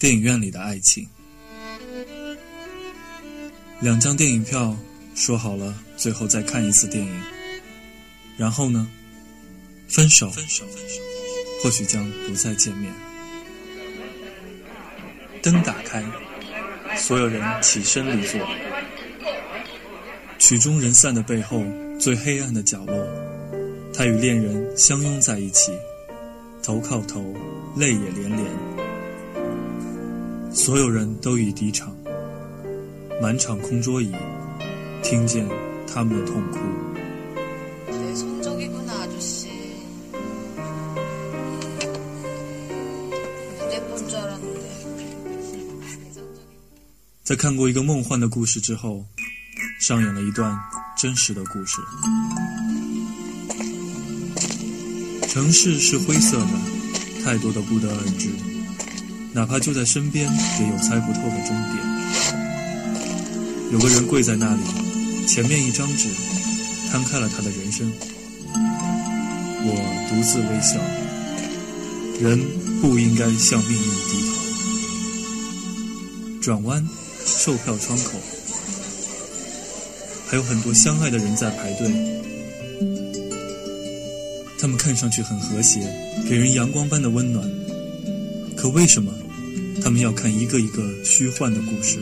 电影院里的爱情。两张电影票，说好了最后再看一次电影。然后呢？分手，分手，或许将不再见面。灯打开，所有人起身离座。曲终人散的背后，最黑暗的角落，他与恋人相拥在一起，头靠头，泪也连连。所有人都已离场，满场空桌椅，听见他们的痛哭。在看过一个梦幻的故事之后，上演了一段真实的故事。城市是灰色的，太多的不得而知，哪怕就在身边，也有猜不透的终点。有个人跪在那里，前面一张纸，摊开了他的人生。我独自微笑。人不应该向命运低头。转弯。售票窗口还有很多相爱的人在排队，他们看上去很和谐，给人阳光般的温暖。可为什么他们要看一个一个虚幻的故事？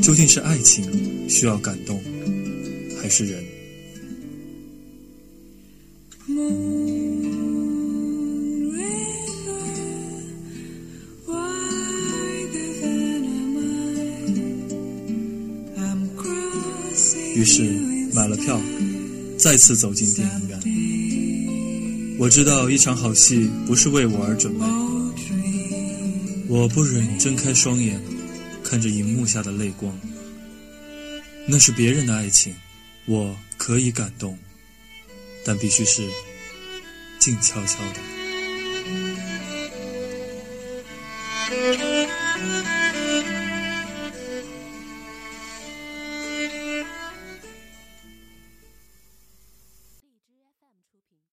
究竟是爱情需要感动，还是人？于是买了票，再次走进电影院。我知道一场好戏不是为我而准备，我不忍睁开双眼，看着荧幕下的泪光。那是别人的爱情，我可以感动，但必须是静悄悄的。